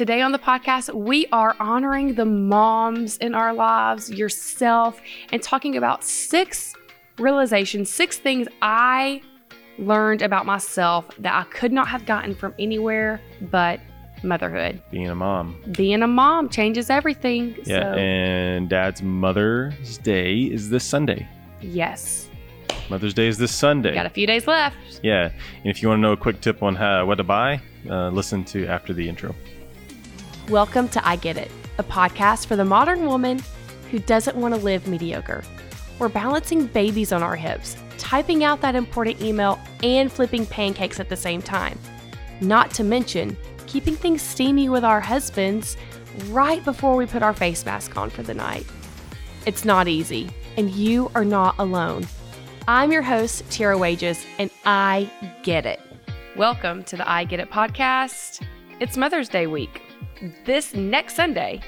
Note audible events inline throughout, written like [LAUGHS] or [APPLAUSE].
Today on the podcast, we are honoring the moms in our lives, yourself, and talking about six realizations, six things I learned about myself that I could not have gotten from anywhere but motherhood. Being a mom. Being a mom changes everything. Yeah, so, and Dad's Mother's Day is this Sunday. yes, Mother's Day is this Sunday. got a few days left. Yeah, and if you want to know a quick tip on how what to buy, uh, listen to after the intro. Welcome to I Get It, a podcast for the modern woman who doesn't want to live mediocre. We're balancing babies on our hips, typing out that important email, and flipping pancakes at the same time. Not to mention, keeping things steamy with our husbands right before we put our face mask on for the night. It's not easy, and you are not alone. I'm your host, Tara Wages, and I get it. Welcome to the I Get It podcast. It's Mother's Day week. This next Sunday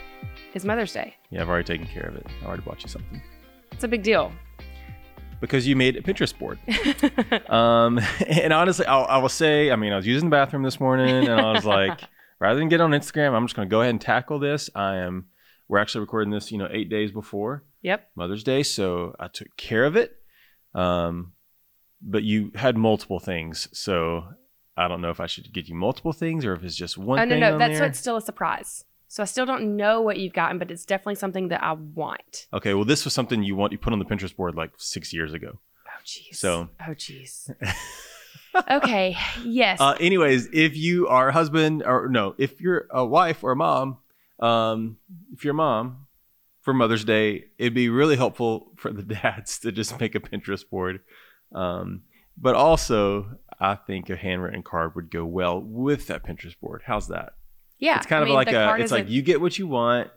is Mother's Day. Yeah, I've already taken care of it. I already bought you something It's a big deal. because you made a Pinterest board. [LAUGHS] um, and honestly, I'll, I will say, I mean, I was using the bathroom this morning, and I was like, [LAUGHS] rather than get on Instagram, I'm just going to go ahead and tackle this. I am. We're actually recording this, you know, eight days before Yep. Mother's Day, so I took care of it. Um, but you had multiple things, so I don't know if I should get you multiple things or if it's just one Oh, no, no, that's what's still a surprise. So I still don't know what you've gotten, but it's definitely something that I want. Okay, well, this was something you want you put on the Pinterest board like six years ago. Oh, jeez. So- Oh, jeez. [LAUGHS] okay. Yes. Uh, anyways, if you are a husband or no, if you're a wife or a mom, um, if you're a mom for Mother's Day, it'd be really helpful for the [LAUGHS] dads to just make a Pinterest board. Um, but also, I think a handwritten card would go well with that Pinterest board. How's that? yeah. it's kind I of mean, like a. It's like you get what you want,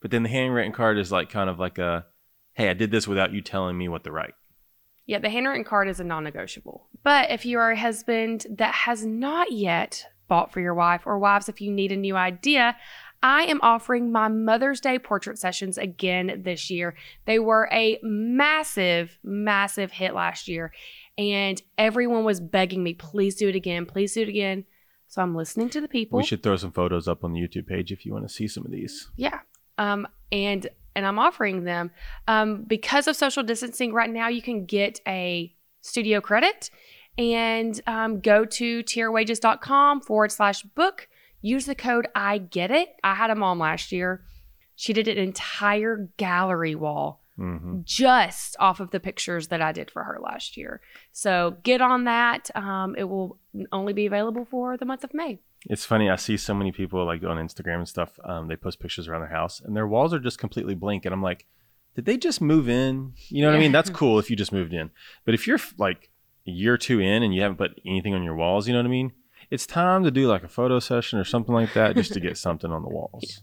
but then the handwritten card is like kind of like a. Hey, I did this without you telling me what to write. Yeah, the handwritten card is a non negotiable. But if you are a husband that has not yet bought for your wife, or wives, if you need a new idea, I am offering my Mother's Day portrait sessions again this year. They were a massive, massive hit last year, and everyone was begging me, please do it again, please do it again. So I'm listening to the people. We should throw some photos up on the YouTube page if you want to see some of these. Yeah. Um, and and I'm offering them um, because of social distancing. Right now, you can get a studio credit and um, go to tirawages.com forward slash book. Use the code I get it. I had a mom last year. She did an entire gallery wall hmm just off of the pictures that I did for her last year. So get on that. Um, it will only be available for the month of May. It's funny. I see so many people like on Instagram and stuff. Um, they post pictures around their house, and their walls are just completely blank. And I'm like, did they just move in? You know what I mean? That's [LAUGHS] cool if you just moved in. But if you're like a year or two in and you haven't put anything on your walls, you know what I mean? It's time to do like a photo session or something like that, just to get [LAUGHS] something on the walls.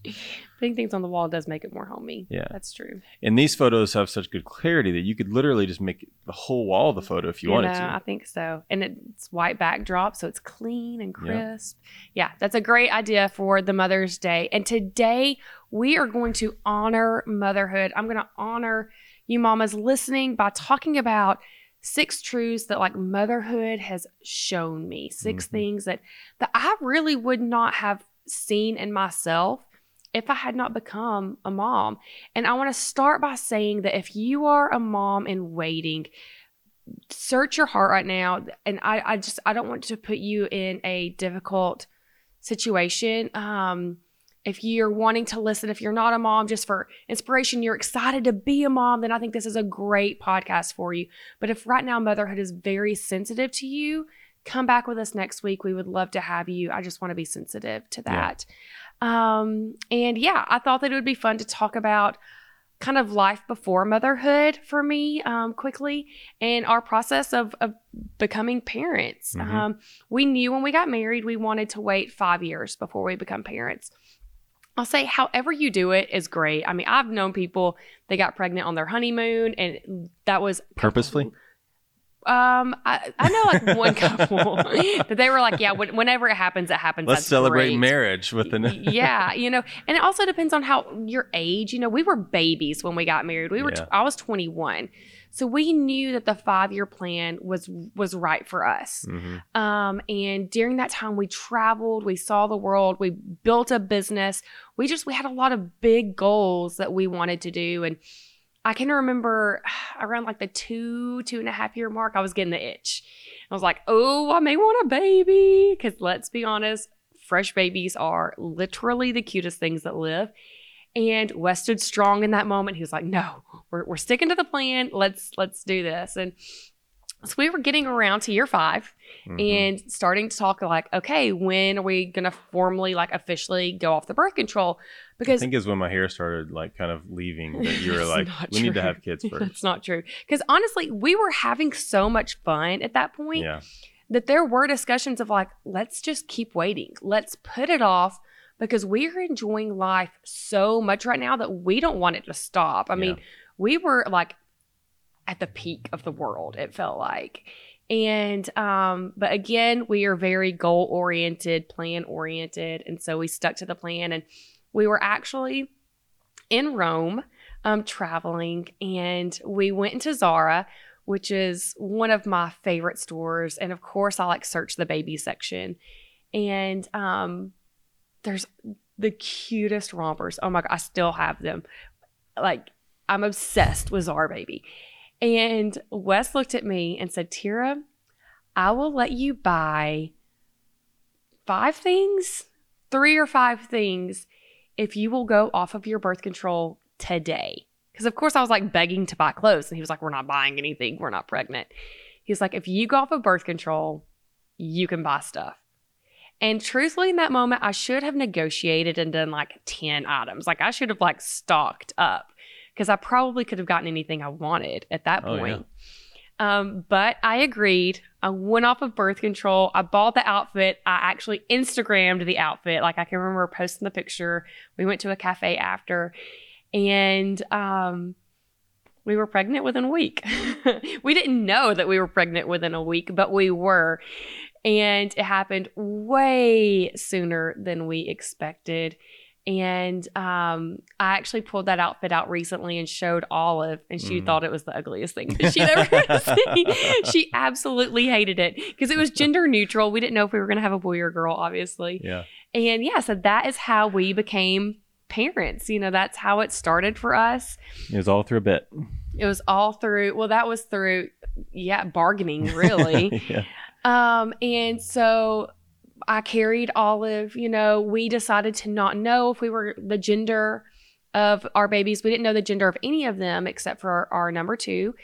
Putting things on the wall does make it more homey. Yeah. That's true. And these photos have such good clarity that you could literally just make the whole wall the photo if you, wanted know, I think so. And it's white backdrop, so it's clean and Yeah. crisp. Yeah, that's a great idea for the Mother's Day. And today we are going to honor motherhood. I'm going to honor you mamas listening by talking about six truths that like motherhood has shown me. 6 Mhm. things that that I really would not have seen in myself if I had not become a mom. And I want to start by saying that if you are a mom in waiting, search your heart right now. And I, I just, I don't want to put you in a difficult situation. Um, if you're wanting to listen, if you're not a mom, just for inspiration, you're excited to be a mom, then I think this is a great podcast for you. But if right now motherhood is very sensitive to you, come back with us next week. We would love to have you. I just want to be sensitive to Yeah. that. Um, and yeah, I thought that it would be fun to talk about kind of life before motherhood for me um, quickly and our process of, of becoming parents. Mhm. Um, we knew when we got married, we wanted to wait five years before we become parents. I'll say, however you do it is great. I mean, I've known people they got pregnant on their honeymoon, and that was Purposefully? Um, I, I know like one [LAUGHS] couple [LAUGHS] that they were like, yeah, when, whenever it happens, it happens. Let's celebrate great. marriage with the. yeah, you know, and it also depends on how your age. You know, we were babies when we got married. We were. Yeah. I was 21, so we knew that the five year plan was was right for us. Mhm. Um, and during that time, we traveled, we saw the world, we built a business. We just we had a lot of big goals that we wanted to do, and I can remember [SIGHS] around like the two two and a half year mark, I was getting the itch. I was like, oh, I may want a baby because let's be honest, fresh babies are literally the cutest things that live. And Wes stood strong in that moment. He was like, "No, we're, we're sticking to the plan. Let's let's do this." And so we were getting around to year 5 Mhm. and starting to talk like, okay, when are we gonna formally like officially go off the birth control? Because I think is when my hair started like kind of leaving that you were like, we need to have kids [LAUGHS] first. that's not true. Because honestly, we were having so much fun at that point yeah. that there were discussions of like, let's just keep waiting. Let's put it off because we are enjoying life so much right now that we don't want it to stop. I mean, we were like at the peak of the world, it felt like. And um, but again, we are very goal oriented, plan oriented, and so we stuck to the plan. And we were actually in Rome, um, traveling, and we went into Zara, which is one of my favorite stores. And of course, I like search the baby section, and um, there's the cutest rompers. Oh my god, I still have them. Like I'm obsessed with Zara baby. And Wes looked at me and said, Tira, I will let you buy five things, three or five things, if you will go off of your birth control today. Because, of course, I was like begging to buy clothes. And he was like, We're not buying anything. We're not pregnant. He's like, If you go off of birth control, you can buy stuff. And truthfully, in that moment, I should have negotiated and done like 10 items. Like, I should have like stocked up because I probably could have gotten anything I wanted at that Oh, point. Um, but I agreed. I went off of birth control. I bought the outfit. I actually Instagrammed the outfit. Like I can remember posting the picture. We went to a cafe after, and um, we were pregnant within a week. [LAUGHS] we didn't know that we were pregnant within a week, but we were. And it happened way sooner than we expected. And um, I actually pulled that outfit out recently and showed Olive, and she Mm. thought it was the ugliest thing that she'd ever [LAUGHS] seen. She absolutely hated it because it was gender neutral. We didn't know if we were going to have a boy or a girl, obviously. Yeah. And yeah, so that is how we became parents. You know, that's how it started for us. It was all through a bit. It was all through, well, that was through, yeah, bargaining, really. [LAUGHS] yeah. Um, and so I carried Olive, you know, we decided to not know if we were the gender of our babies. We didn't know the gender of any of them except for our, our number two.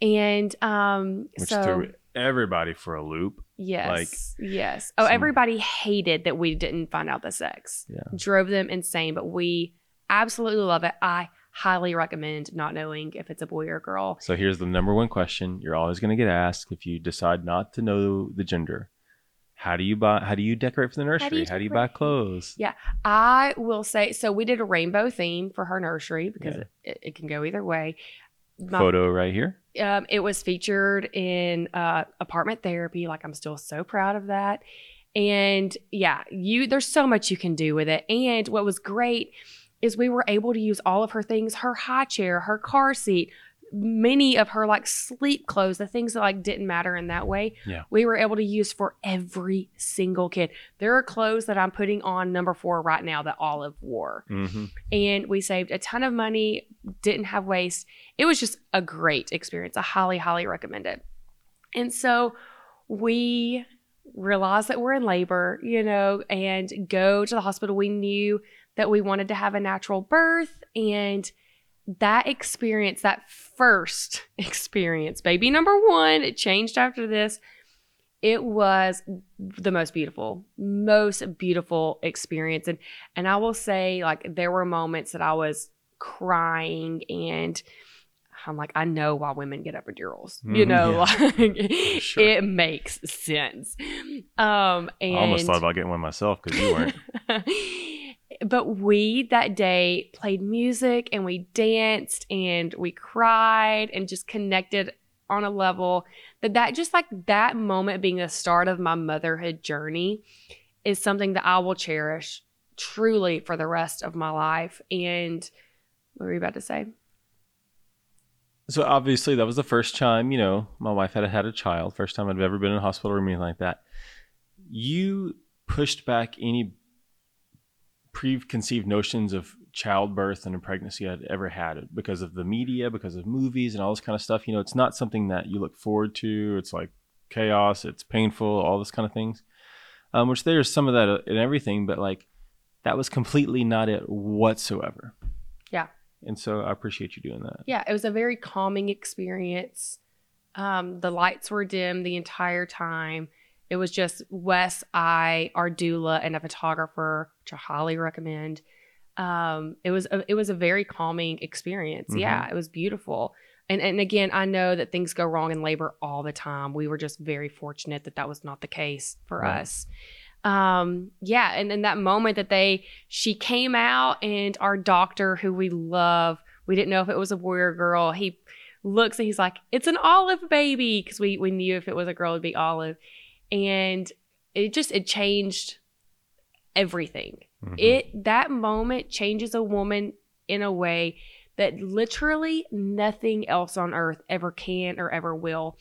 And um Which so threw everybody for a loop. yes. Like, yes. Oh, some- everybody hated that we didn't find out the sex. Yeah. Drove them insane, but we absolutely love it. I highly recommend not knowing if it's a boy or a girl. So here's the number one question you're always going to get asked if you decide not to know the gender. How do you buy? How do you decorate for the nursery? you How do you buy clothes? Yeah. I will say so. We did a rainbow theme for her nursery because Yeah. it, it can go either way. My- Photo right here. um, it was featured in uh, apartment therapy. Like I'm still so proud of that. And yeah, you there's so much you can do with it. And what was great is we were able to use all of her things, her high chair, her car seat, many of her like sleep clothes, the things that like didn't matter in that way. Yeah. We were able to use for every single kid. There are clothes that I'm putting on number four right now that Olive wore hmm and we saved a ton of money, didn't have waste. It was just a great experience. I highly, highly recommend it. And so we realize that we're in labor, you know, and go to the hospital. We knew that we wanted to have a natural birth and that experience, that first [LAUGHS] experience, baby number one, it changed after this. It was the most beautiful, most beautiful experience. And and I will say, like, there were moments that I was crying and I'm like, I know why women get epidurals. You Mhm, know, yeah. [LAUGHS] like Sure. it makes sense. Um and I almost thought about getting one myself because you weren't. [LAUGHS] but we that day played music and we danced and we cried and just connected on a level that that just like that moment being the start of my motherhood journey is something that I will cherish truly for the rest of my life. And what were you about to say? So obviously that was the first time, you know, my wife had had a child, first time I'd ever been in a hospital or anything like that. You pushed back any preconceived notions of childbirth and a pregnancy I'd ever had because of the media, because of movies and all this kind of stuff. You know, it's not something that you look forward to. It's like chaos, it's painful, all this kind of things. Um, which there's some of that in everything, but like that was completely not it whatsoever. Yeah. And so I appreciate you doing that. Yeah, it was a very calming experience. Um, the lights were dim the entire time. It was just Wes, I, our doula, and a photographer, which I highly recommend. Um, it was a, it was a very calming experience. Mm-hmm. Yeah, it was beautiful. And and again, I know that things go wrong in labor all the time. We were just very fortunate that that was not the case for right. us. Um, yeah, and in that moment that they she came out and our doctor who we love, we didn't know if it was a boy or a girl. He looks and he's like, "It's an olive baby," because we we knew if it was a girl, it'd be olive and it just it changed everything. Mm-hmm. It that moment changes a woman in a way that literally nothing else on earth ever can or ever will.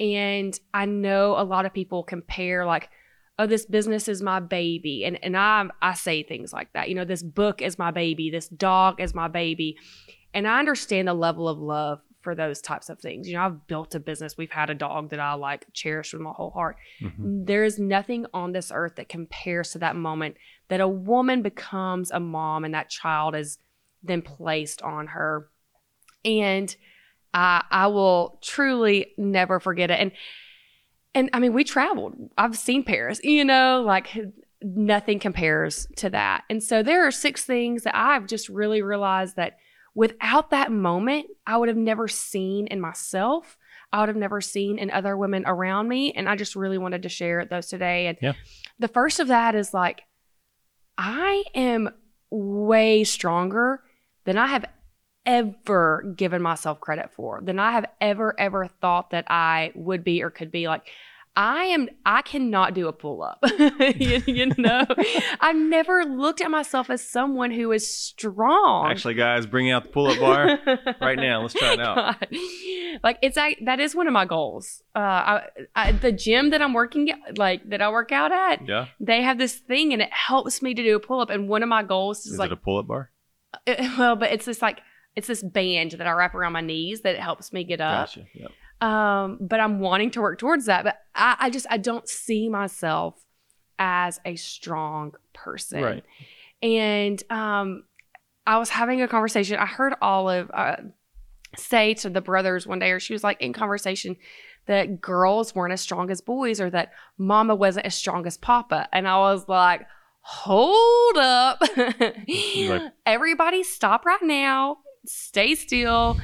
And I know a lot of people compare like, oh, this business is my baby. And and I I say things like that. You know, this book is my baby, this dog is my baby. And I understand the level of love for those types of things. You know, I've built a business. We've had a dog that I like cherish with my whole heart. Mm-hmm. There is nothing on this earth that compares to that moment that a woman becomes a mom and that child is then placed on her. And I I will truly never forget it. And and I mean, we traveled. I've seen Paris, you know, like nothing compares to that. And so there are six things that I've just really realized that without that moment, I would have never seen in myself. I would have never seen in other women around me. And I just really wanted to share those today. And yeah. the first of that is like, I am way stronger than I have ever given myself credit for, than I have ever, ever thought that I would be or could be. Like, I am I cannot do a pull up. [LAUGHS] you, you, know, [LAUGHS] I've never looked at myself as someone who is strong. Actually, guys, bring out the pull up bar [LAUGHS] right now. Let's try it out. God. Like it's I, that is one of my goals. Uh, I, I, the gym that I'm working at, like that I work out at. Yeah. They have this thing and it helps me to do a pull up. And one of my goals is, is like a pull up bar. It, well, but it's this like it's this band that I wrap around my knees that helps me get up. Gotcha. Yep. Um, but I'm wanting to work towards that. But I, I just I don't see myself as a strong person. Right. And um, I was having a conversation. I heard Olive uh, say to the brothers one day, or she was like in conversation that girls weren't as strong as boys, or that Mama wasn't as strong as Papa. And I was like, hold up, like, [LAUGHS] everybody, stop right now, stay still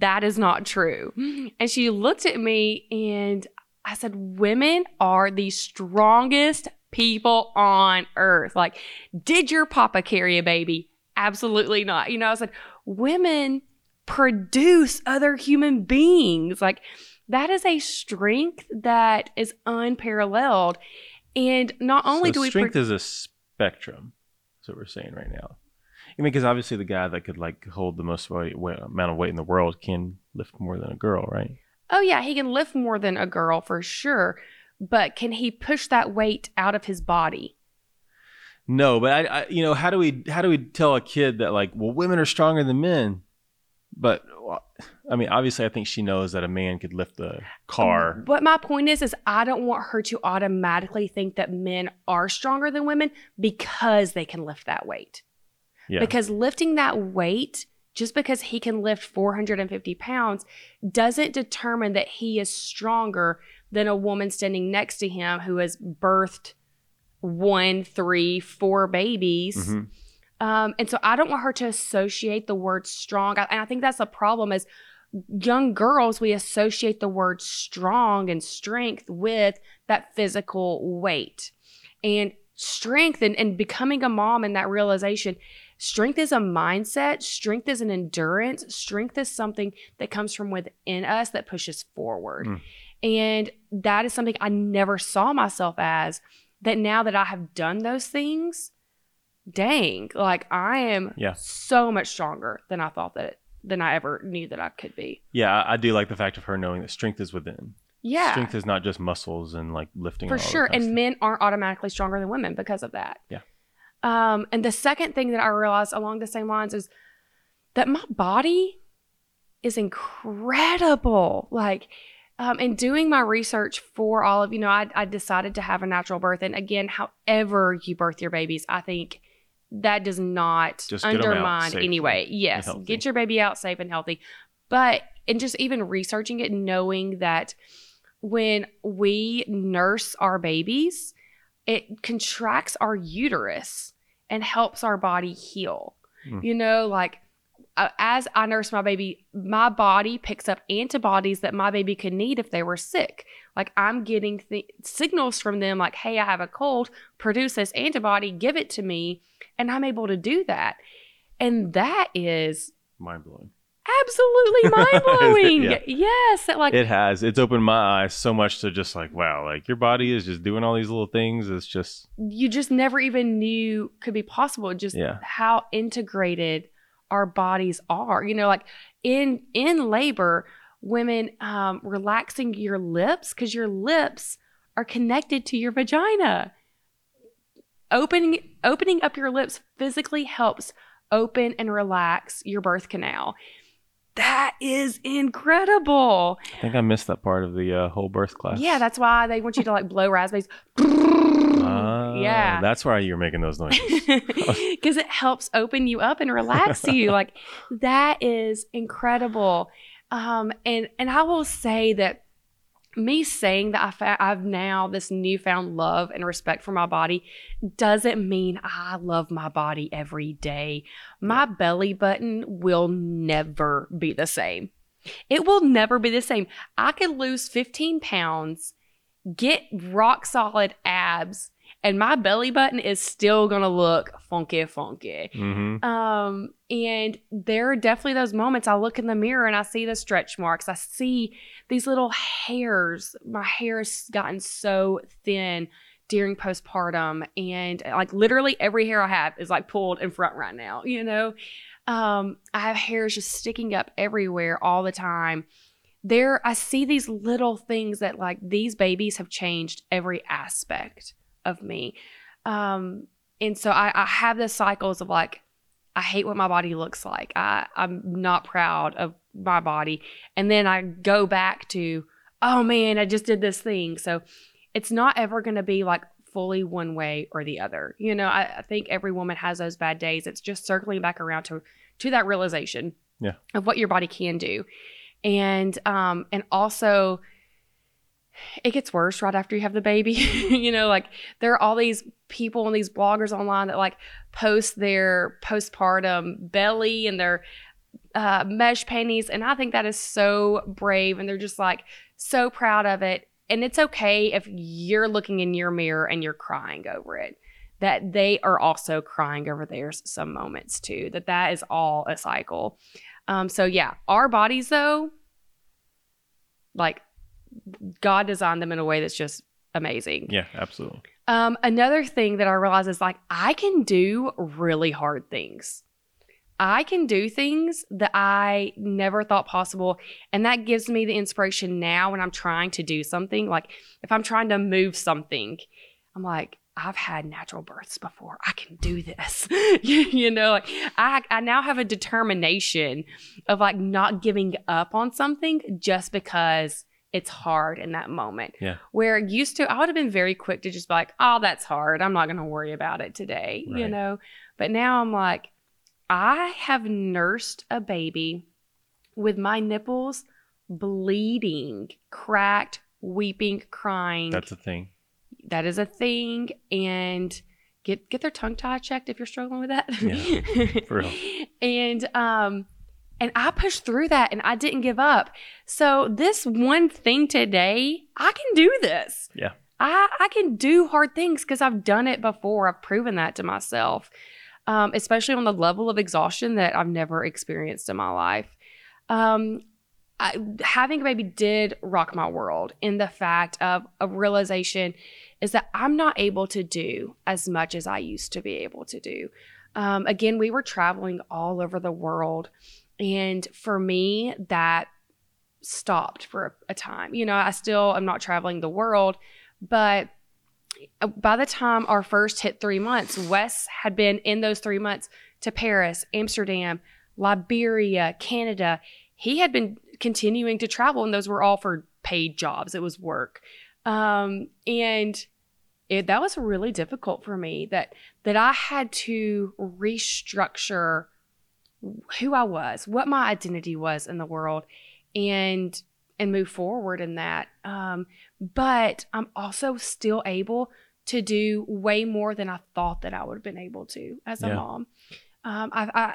that is not true. Mm-hmm. And she looked at me and I said, Women are the strongest people on earth. Like, did your papa carry a baby? Absolutely not. You know, I said, Women produce other human beings. Like, that is a strength that is unparalleled. And not only so do we strength pro- is a spectrum. That's what we're saying right now. I mean, because obviously the guy that could like hold the most weight, weight, amount of weight in the world can lift more than a girl, right? Oh yeah, he can lift more than a girl for sure, but can he push that weight out of his body? No, but I, I you know, how do we how do we tell a kid that like, well, women are stronger than men? But I mean, obviously, I think she knows that a man could lift the car. Um, but my point is, is I don't want her to automatically think that men are stronger than women because they can lift that weight. Yeah. Because lifting that weight, just because he can lift 450 pounds, doesn't determine that he is stronger than a woman standing next to him who has birthed one, three, four babies. Mm-hmm. Um, and so I don't want her to associate the word strong. And I think that's a problem is young girls, we associate the word strong and strength with that physical weight. And strength and, and becoming a mom and that realization strength is a mindset strength is an endurance strength is something that comes from within us that pushes forward Mm. and that is something i never saw myself as that now that i have done those things dang like i am Yeah. so much stronger than i thought that than i ever knew that i could be Yeah, I, do like the fact of her knowing that strength is within. yeah Strength is not just muscles and like lifting. for sure and men aren't automatically stronger than women because of that Yeah. Um and the second thing that i realized along the same lines is that my body is incredible. Like um, in doing my research for all of you know I, I decided to have a natural birth. And again however you birth your babies i think that does not Just get 'em out undermine anyway. yes get your baby out safe and healthy. But and just even researching it knowing that when we nurse our babies it contracts our uterus and helps our body heal Mm. you know like uh, as I nurse my baby, my body picks up antibodies that my baby could need if they were sick. Like I'm getting th- signals from them, like, hey, I have a cold, produce this antibody, give it to me. And I'm able to do that. And that is Mind blowing. Absolutely [LAUGHS] mind blowing. Yeah. Yes. that, Like, It has. It's opened my eyes so much to just like, wow, like your body is just doing all these little things. It's just you just never even knew could be possible. Just Yeah. how integrated our bodies are. You know, like in in labor, women um, relaxing your lips because your lips are connected to your vagina. Opening opening up your lips physically helps open and relax your birth canal. That is incredible. I think I missed that part of the uh, whole birth class. Yeah, that's why they want you to like blow raspberries. Ah, yeah. That's why you're making those noises. [LAUGHS] because it helps open you up and relax you [LAUGHS] like that is incredible um and and i will say that me saying that I I've now this newfound love and respect for my body doesn't mean I love my body every day. My belly button will never be the same. It will never be the same. I could lose 15 pounds, get rock solid abs, and my belly button is still gonna look funky, funky. hmm Um, and there are definitely those moments I look in the mirror and I see the stretch marks. I see these little hairs. My hair has gotten so thin during postpartum, and like literally every hair I have is like pulled in front right now, you know? Um, I have hairs just sticking up everywhere all the time. There, I see these little things that like these babies have changed every aspect of me. Um, and so I, I have the cycles of like, I hate what my body looks like. I, I'm not proud of my body. And then I go back to, oh man, I just did this thing. So it's not ever going to be like fully one way or the other. You know, I, I think every woman has those bad days. It's just circling back around to to that realization Yeah. of what your body can do. And um and also it gets worse right after you have the baby. [LAUGHS] you know, like there are all these people and these bloggers online that like post their postpartum belly and their uh, mesh panties. And I think that is so brave. And they're just like so proud of it. And it's okay if you're looking in your mirror and you're crying over it. That they are also crying over theirs some moments too. That that is all a cycle. Um, so yeah, our bodies though, like God designed them in a way that's just amazing. Yeah, absolutely. Um, another thing that I realize is like I can do really hard things. I can do things that I never thought possible. And that gives me the inspiration now when I'm trying to do something. Like if I'm trying to move something, I'm like, I've had natural births before. I can do this. you, [LAUGHS] you know, like I, I now have a determination of like not giving up on something just because it's hard in that moment. Yeah. Where used to, I would have been very quick to just be like, oh, that's hard. I'm not going to worry about it today, you know? But now I'm like, I have nursed a baby with my nipples bleeding, cracked, weeping, crying. That's a thing. that is a thing. And get get their tongue tie checked if you're struggling with that. Yeah, for real. [LAUGHS] and um and I pushed through that and I didn't give up. So this one thing today, I can do this. Yeah. I, I can do hard things because I've done it before. I've proven that to myself, um, especially on the level of exhaustion that I've never experienced in my life. Um, I, having a baby did rock my world in the fact of a realization is that I'm not able to do as much as I used to be able to do. Um, again, we were traveling all over the world. And for me, that stopped for a, time. You know, I still am not traveling the world, but uh, by the time our first hit three months, Wes had been in those three months to Paris, Amsterdam, Liberia, Canada. He had been continuing to travel, and those were all for paid jobs. It was work. Um, and it, that was really difficult for me that that I had to restructure who I was, what my identity was in the world, and and move forward in that. Um, but I'm also still able to do way more than I thought that I would have been able to as a yeah. mom. Um, I, I,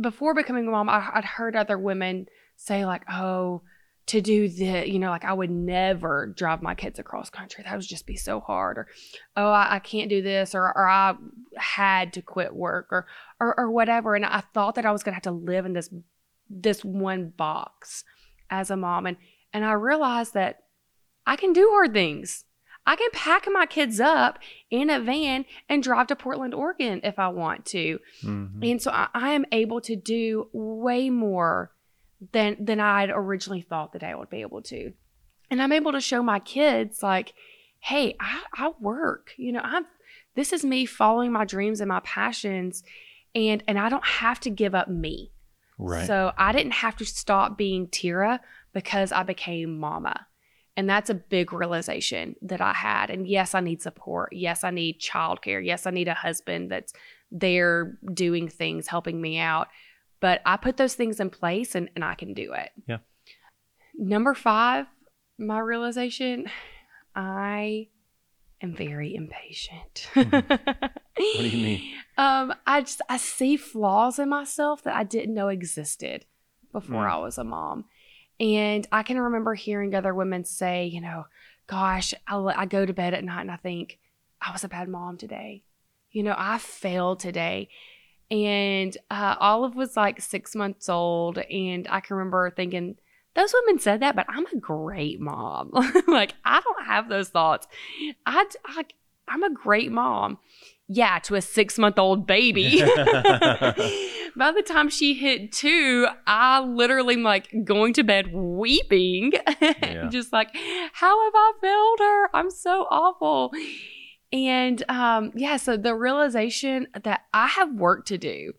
before becoming a mom, I, I'd heard other women say like, "Oh, to do the, you know, like I would never drive my kids across country. That would just be so hard. Or, oh, I, I can't do this, or, or I had to quit work, or, or, or whatever. And I thought that I was going to have to live in this, this one box as a mom. And, and I realized that I can do hard things. I can pack my kids up in a van and drive to Portland, Oregon if I want to. Mm-hmm. And so I, I am able to do way more than than I'd originally thought that I would be able to. And I'm able to show my kids like, hey, I, I work. You know, I'm this is me following my dreams and my passions and and I don't have to give up me. Right. So I didn't have to stop being Tira because I became mama. And that's a big realization that I had. And yes, I need support. Yes, I need childcare. Yes, I need a husband that's there doing things, helping me out. But I put those things in place and, and I can do it. Yeah. Number five, my realization, I am very impatient. Hmm. what do you mean? [LAUGHS] Um, I just I see flaws in myself that I didn't know existed before mm. I was a mom. And I can remember hearing other women say, you know, gosh, I, I go to bed at night and I think, I was a bad mom today. You know, I failed today and uh, Olive was like six months old, and I can remember thinking, those women said that, but I'm a great mom. [LAUGHS] like I don't have those thoughts. I, I I'm a great mom. Yeah, to a six month old baby. [LAUGHS] [LAUGHS] By the time she hit two, I literally am like going to bed weeping, yeah. just like, how have I failed her? I'm so awful. And um, yeah, so the realization that I have work to do.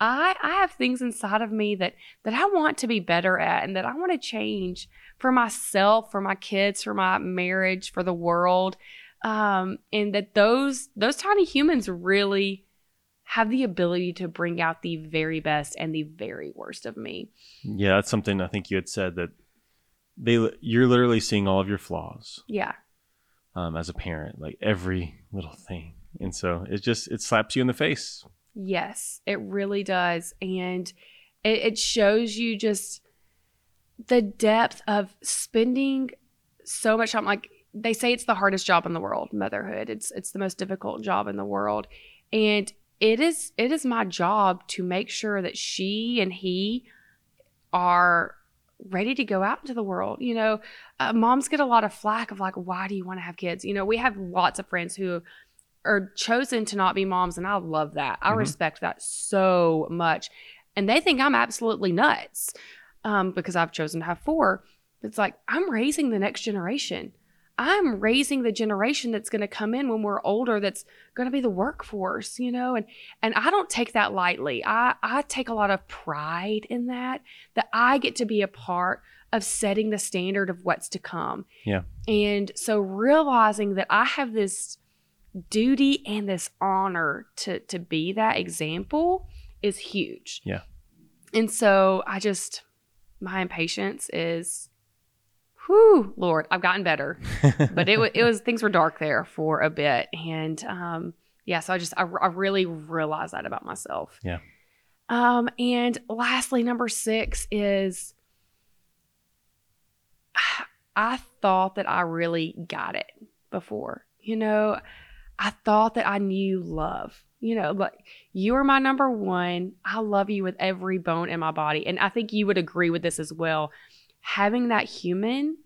I, I have things inside of me that that I want to be better at and that I want to change for myself, for my kids, for my marriage, for the world. Um, and that those those tiny humans really have the ability to bring out the very best and the very worst of me. Yeah, that's something I think you had said that they you're literally seeing all of your flaws. Yeah um, as a parent, like every little thing. And so it just it slaps you in the face. Yes, it really does, and it, it shows you just the depth of spending so much time. Like they say, it's the hardest job in the world, motherhood. It's it's the most difficult job in the world, and it is it is my job to make sure that she and he are ready to go out into the world. You know, uh, moms get a lot of flack of like, why do you want to have kids? You know, we have lots of friends who are chosen to not be moms, and I love that. I mm-hmm. respect that so much. And they think I'm absolutely nuts um, because I've chosen to have four. It's like, I'm raising the next generation. I'm raising the generation that's going to come in when we're older that's going to be the workforce, you know, and and I don't take that lightly. I I take a lot of pride in that that I get to be a part of setting the standard of what's to come. Yeah. And so realizing that I have this duty and this honor to to be that example is huge. Yeah. And so I just my impatience is whew, Lord, I've gotten better. [LAUGHS] but it, was, it was, things were dark there for a bit. And um, yeah, so I just, I, I really realized that about myself. Yeah. Um, and lastly, number six is [SIGHS] I thought that I really got it before. You know, I thought that I knew love. You know, like you are my number one. I love you with every bone in my body. And I think you would agree with this as well. Having that human,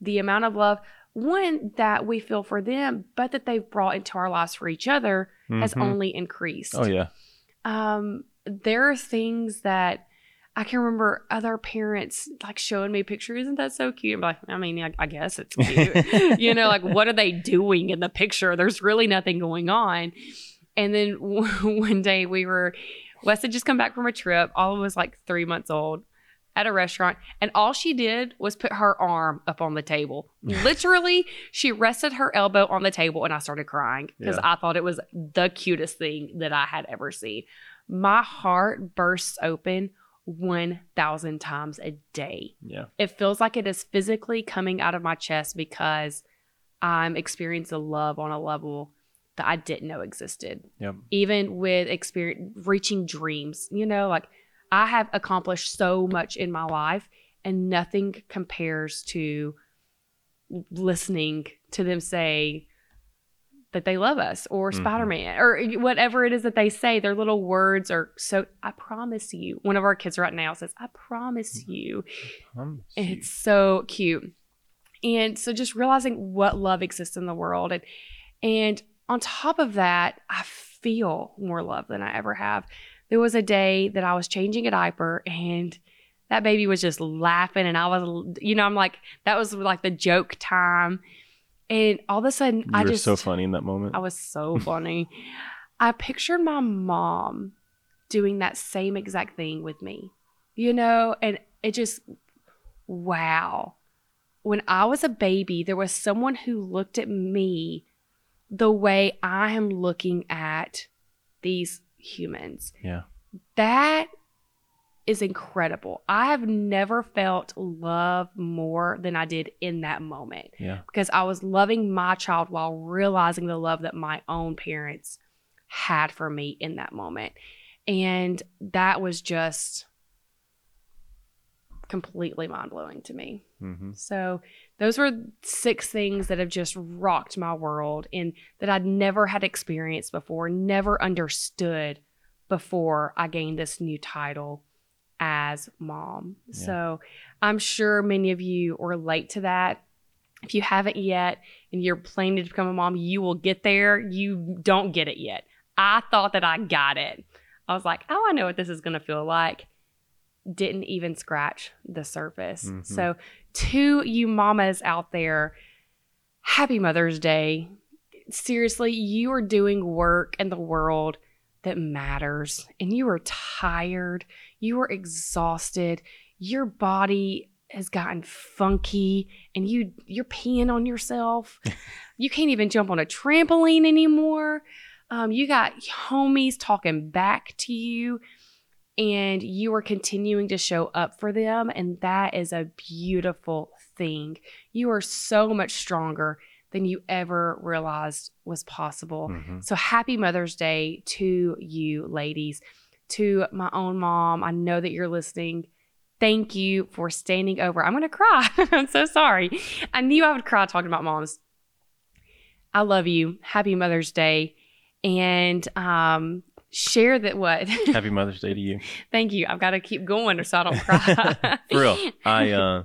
the amount of love, one that we feel for them, but that they've brought into our lives for each other has Mhm. only increased. Oh yeah. Um, there are things that I can remember other parents like showing me pictures. Isn't that so cute? I'm like, I mean, I, I guess it's [LAUGHS] cute. you know, like what are they doing in the picture? There's really nothing going on. And then [LAUGHS] one day we were, Wes had just come back from a trip. Olive was like three months old at a restaurant. And all she did was put her arm up on the table. [LAUGHS] Literally, she rested her elbow on the table and I started crying because Yeah. I thought it was the cutest thing that I had ever seen. My heart bursts open 1,000 times a day Yeah. it feels like it is physically coming out of my chest because I'm experiencing love on a level that I didn't know existed. Yep. Even with experience reaching dreams, you know, like I have accomplished so much in my life and nothing compares to listening to them say that they love us or Mhm. Spider-Man or whatever it is that they say. Their little words are so I promise you. One of our kids right now says, I promise you. Um, And it's so cute. And so just realizing what love exists in the world and and on top of that, I feel more love than I ever have. There was a day that I was changing a diaper and that baby was just laughing and I was you know, I'm like that was like the joke time. And all of a sudden you I were just so funny in that moment. I was so [LAUGHS] funny. I pictured my mom doing that same exact thing with me, you know, and it just, wow. When I was a baby, there was someone who looked at me the way I am looking at these humans. yeah. That is incredible. I have never felt love more than I did in that moment Yeah. because I was loving my child while realizing the love that my own parents had for me in that moment. And that was just completely mind blowing to me. hmm So, those were six things that have just rocked my world and that I'd never had experienced before, never understood before I gained this new title as mom. Yeah. So, I'm sure many of you relate to that. If you haven't yet and you're planning to become a mom, you will get there. You don't get it yet. I thought that I got it. I was like, oh, I know what this is going to feel like. Didn't even scratch the surface. Mhm. So, to you mamas out there, happy Mother's Day. Seriously, you are doing work in the world that matters, and you are tired, you are exhausted, your body has gotten funky, and you you're peeing on yourself. [LAUGHS] you can't even jump on a trampoline anymore. Um, you got homies talking back to you and you are continuing to show up for them. And that is a beautiful thing. You are so much stronger than you ever realized was possible. hmm So happy Mother's Day to you, ladies, to my own mom. I know that you're listening. Thank you for standing over. I'm going to cry. [LAUGHS] I'm so sorry. I knew I would cry talking about moms. I love you. Happy Mother's Day. And um, share that what? [LAUGHS] Happy Mother's Day to you. Thank you. I've got to keep going or so I don't cry. [LAUGHS] For real. I uh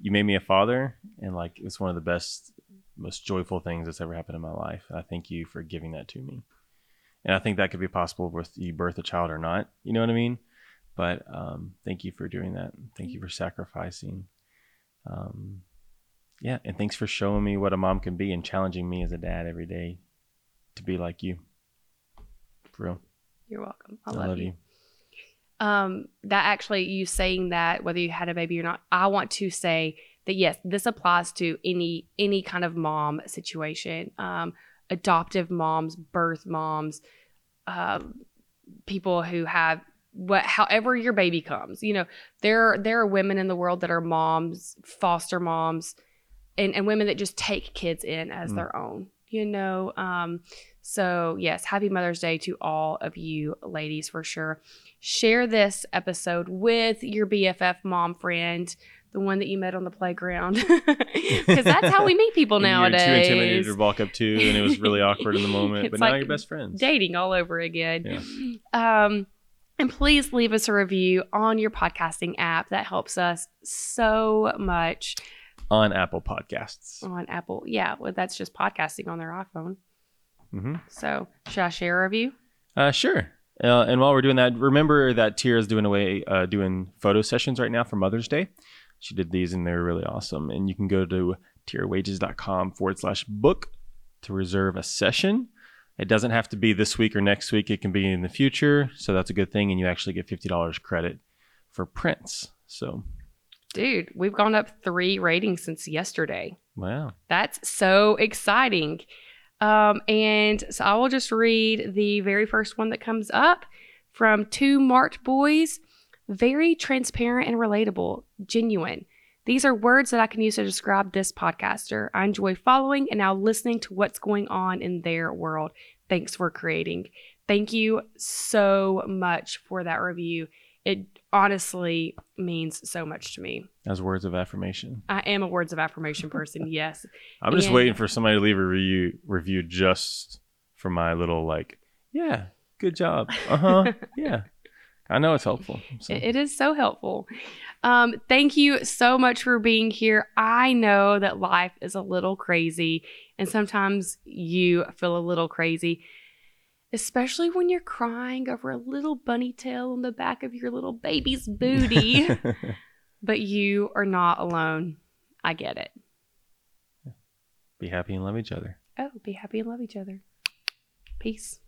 you made me a father and like it's one of the best most joyful things that's ever happened in my life. and I thank you for giving that to me. And I think that could be possible with you birth a child or not. You know what I mean? But um thank you for doing that. Thank you for sacrificing. Um yeah, and thanks for showing me what a mom can be and challenging me as a dad every day to be like you. For real. You're welcome. I I love, love you. you. um that actually you saying that whether you had a baby or not i want to say that yes this applies to any any kind of mom situation um adoptive moms birth moms um people who have what however your baby comes you know there there are women in the world that are moms foster moms and, and women that just take kids in as Mm. their own you know um so yes happy mother's day to all of you ladies for sure share this episode with your BFF mom friend the one that you met on the playground, [LAUGHS] because that's how we meet people [LAUGHS] nowadays. You're too intimidated to walk up to, and it was really awkward in the [LAUGHS] moment. But now like you're best friends. dating all over again. Um, and please leave us a review on your podcasting app. That helps us so much on Apple Podcasts. on Apple. Yeah, well, that's just podcasting on their iPhone. hmm So, should I share a review? Uh, sure. Uh, and while we're doing that, remember that Tira's doing away uh, doing photo sessions right now for Mother's Day. She did these and they're really awesome. And you can go to tirawages.com forward slash book to reserve a session. It doesn't have to be this week or next week. It can be in the future. So that's a good thing. And you actually get $50 credit for prints. So, Dude, we've gone up three ratings since yesterday. wow. That's so exciting. Um, and so I will just read the very first one that comes up from two marked boys. Very transparent and relatable, genuine. These are words that I can use to describe this podcaster. I enjoy following and now listening to what's going on in their world. Thanks for creating. Thank you so much for that review. It honestly means so much to me. As words of affirmation. I am a words of affirmation person, [LAUGHS] yes. I'm just And- waiting for somebody to leave a review review just for my little like, yeah, good job. [LAUGHS] Uh huh. yeah, I know it's helpful. So. It- it is so helpful. Um, thank you so much for being here. I know that life is a little crazy, and sometimes you feel a little crazy, especially when you're crying over a little bunny tail on the back of your little baby's booty. [LAUGHS] but you are not alone. I get it. Be happy and love each other. Oh, be happy and love each other. Peace.